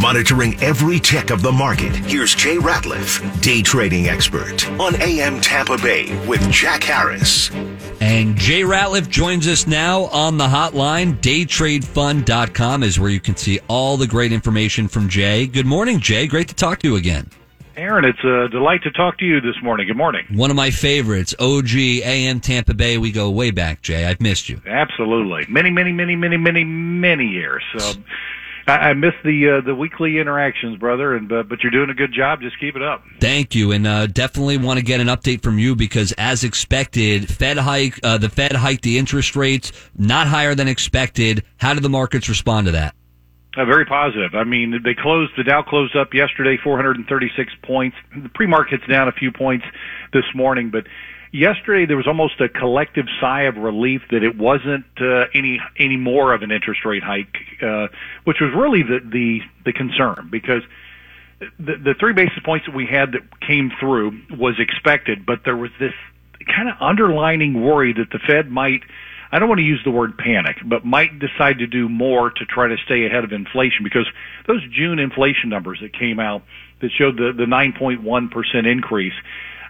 monitoring every tick of the market. Here's Jay Ratliff, day trading expert on AM Tampa Bay with Jack Harris. And Jay Ratliff joins us now on the hotline. Daytradefund.com is where you can see all the great information from Jay. Good morning, Jay. Great to talk to you again. Aaron, it's a delight to talk to you this morning. Good morning. One of my favorites, OG AM Tampa Bay. We go way back, Jay. I've missed you. Absolutely. Many, many, many, many, many, many years. So I, I miss the uh, the weekly interactions, brother. And but, but you're doing a good job. Just keep it up. Thank you, and uh, definitely want to get an update from you because, as expected, Fed hike uh, the Fed hiked the interest rates not higher than expected. How did the markets respond to that? Uh, very positive. I mean, they closed. The Dow closed up yesterday, 436 points. The pre-market's down a few points this morning, but yesterday there was almost a collective sigh of relief that it wasn't uh, any any more of an interest rate hike, uh, which was really the the the concern because. The, the three basis points that we had that came through was expected, but there was this kind of underlining worry that the Fed might I don't want to use the word panic, but might decide to do more to try to stay ahead of inflation because those June inflation numbers that came out that showed the, the 9.1% increase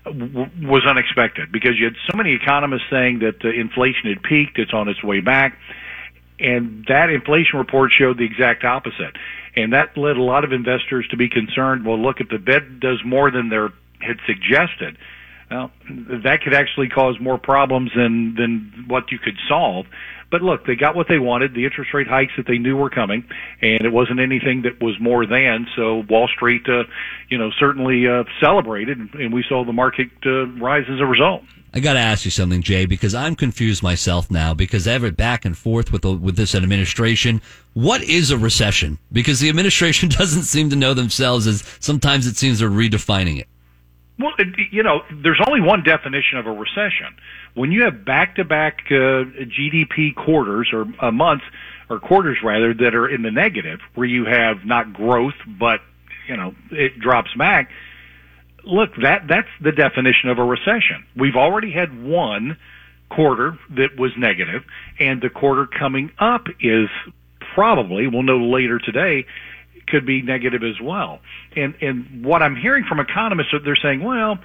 was unexpected because you had so many economists saying that uh, inflation had peaked, it's on its way back. And that inflation report showed the exact opposite. And that led a lot of investors to be concerned, well, look, if the Fed does more than they had suggested, well, that could actually cause more problems than than what you could solve. But look, they got what they wanted, the interest rate hikes that they knew were coming, and it wasn't anything that was more than. So Wall Street, uh, you know, certainly uh, celebrated, and we saw the market uh, rise as a result. I got to ask you something, Jay, because I'm confused myself now. Because ever back and forth with the, with this administration, what is a recession? Because the administration doesn't seem to know themselves, as sometimes it seems they're redefining it. Well, you know, there's only one definition of a recession. When you have back-to-back uh, GDP quarters or uh, months or quarters rather that are in the negative, where you have not growth but you know it drops back. Look, that that's the definition of a recession. We've already had one quarter that was negative, and the quarter coming up is probably we'll know later today could be negative as well. And and what I'm hearing from economists, they're saying, well,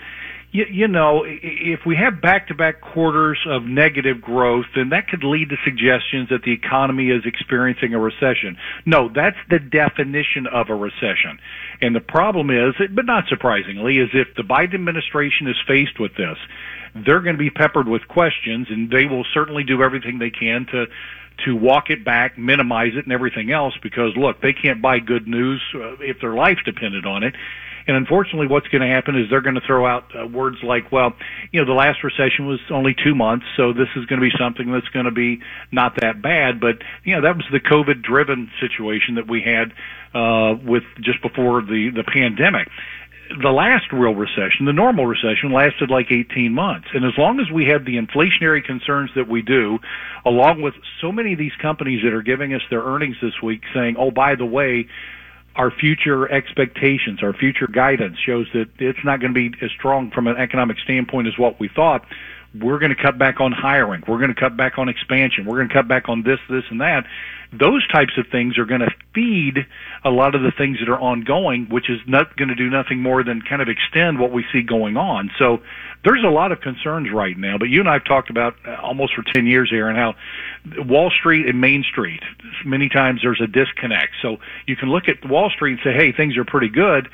you, you know, if we have back-to-back quarters of negative growth, then that could lead to suggestions that the economy is experiencing a recession. No, that's the definition of a recession. And the problem is, but not surprisingly, is if the Biden administration is faced with this, they're going to be peppered with questions, and they will certainly do everything they can to to walk it back, minimize it, and everything else because look, they can't buy good news uh, if their life depended on it. And unfortunately, what's going to happen is they're going to throw out uh, words like, well, you know, the last recession was only two months, so this is going to be something that's going to be not that bad. But, you know, that was the COVID driven situation that we had, uh, with just before the, the pandemic the last real recession, the normal recession, lasted like 18 months. And as long as we have the inflationary concerns that we do, along with so many of these companies that are giving us their earnings this week saying, oh, by the way, our future expectations, our future guidance shows that it's not going to be as strong from an economic standpoint as what we thought. We're going to cut back on hiring. We're going to cut back on expansion. We're going to cut back on this, this, and that those types of things are going to feed a lot of the things that are ongoing, which is not going to do nothing more than kind of extend what we see going on. So there's a lot of concerns right now. But you and I have talked about uh, almost for 10 years here and how Wall Street and Main Street, many times there's a disconnect. So you can look at Wall Street and say, hey, things are pretty good.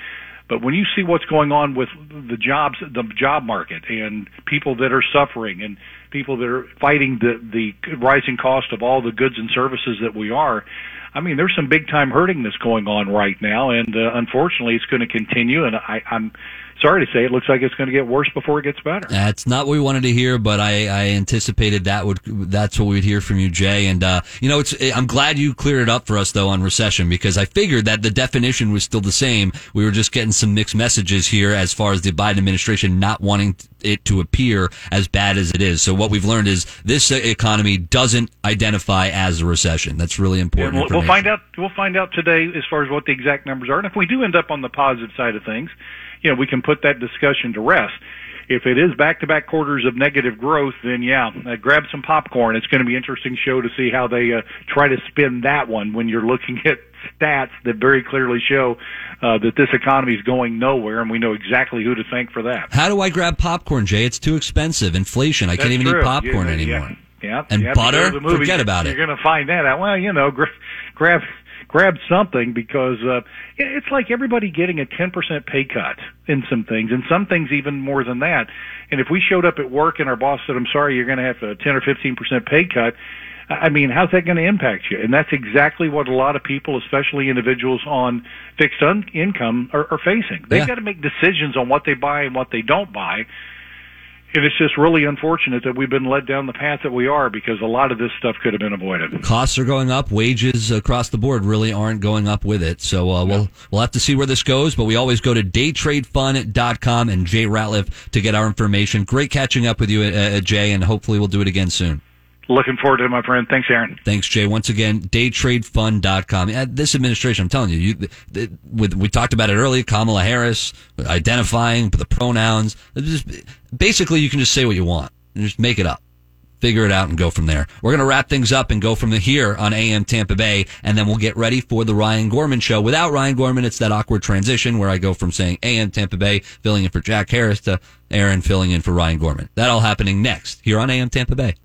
But when you see what's going on with the jobs, the job market, and people that are suffering, and people that are fighting the the rising cost of all the goods and services that we are, I mean, there's some big time hurting that's going on right now, and uh, unfortunately, it's going to continue. And I, I'm sorry to say, it looks like it's going to get worse before it gets better. That's not what we wanted to hear, but I, I anticipated that would that's what we'd hear from you, Jay. And uh, you know, it's I'm glad you cleared it up for us though on recession because I figured that the definition was still the same. We were just getting some mixed messages here as far as the Biden administration not wanting it to appear as bad as it is. So what we've learned is this economy doesn't identify as a recession. That's really important. Yeah, we'll, we'll find out. We'll find out today as far as what the exact numbers are, and if we do end up on the positive side of things you know, we can put that discussion to rest. if it is back-to-back quarters of negative growth, then yeah, uh, grab some popcorn. It's going to be an interesting show to see how they uh, try to spin that one when you're looking at stats that very clearly show uh, that this economy is going nowhere, and we know exactly who to thank for that. How do I grab popcorn, Jay? It's too expensive. Inflation. I That's can't even true. eat popcorn Yeah, anymore. Yeah. Yeah, And yeah, butter? because of the movie, Forget about you're it. You're going to find that out. Well, you know, gra- grab grab something because uh, it's like everybody getting a 10% pay cut in some things, and some things even more than that. And if we showed up at work and our boss said, "I'm sorry, you're going to have a 10 or 15% pay cut," I mean, how's that going to impact you? And that's exactly what a lot of people, especially individuals on fixed un- income, are, are facing. They've Yeah. got to make decisions on what they buy and what they don't buy. And it's just really unfortunate that we've been led down the path that we are because a lot of this stuff could have been avoided. Costs are going up. Wages across the board really aren't going up with it. So uh, we'll we'll have to see where this goes. But we always go to daytradefund.com and Jay Ratliff to get our information. Great catching up with you, uh, uh, Jay, and hopefully we'll do it again soon. Looking forward to it, my friend. Thanks, Aaron. Thanks, Jay. Once again, daytradefund.com. This administration, I'm telling you, you th- with, we talked about it earlier, Kamala Harris, identifying the pronouns. Just, basically, you can just say what you want. and Just make it up. Figure it out and go from there. We're going to wrap things up and go from the here on AM Tampa Bay, and then we'll get ready for the Ryan Gorman show. Without Ryan Gorman, it's that awkward transition where I go from saying AM Tampa Bay, filling in for Jack Harris, to Aaron filling in for Ryan Gorman. That all happening next here on AM Tampa Bay.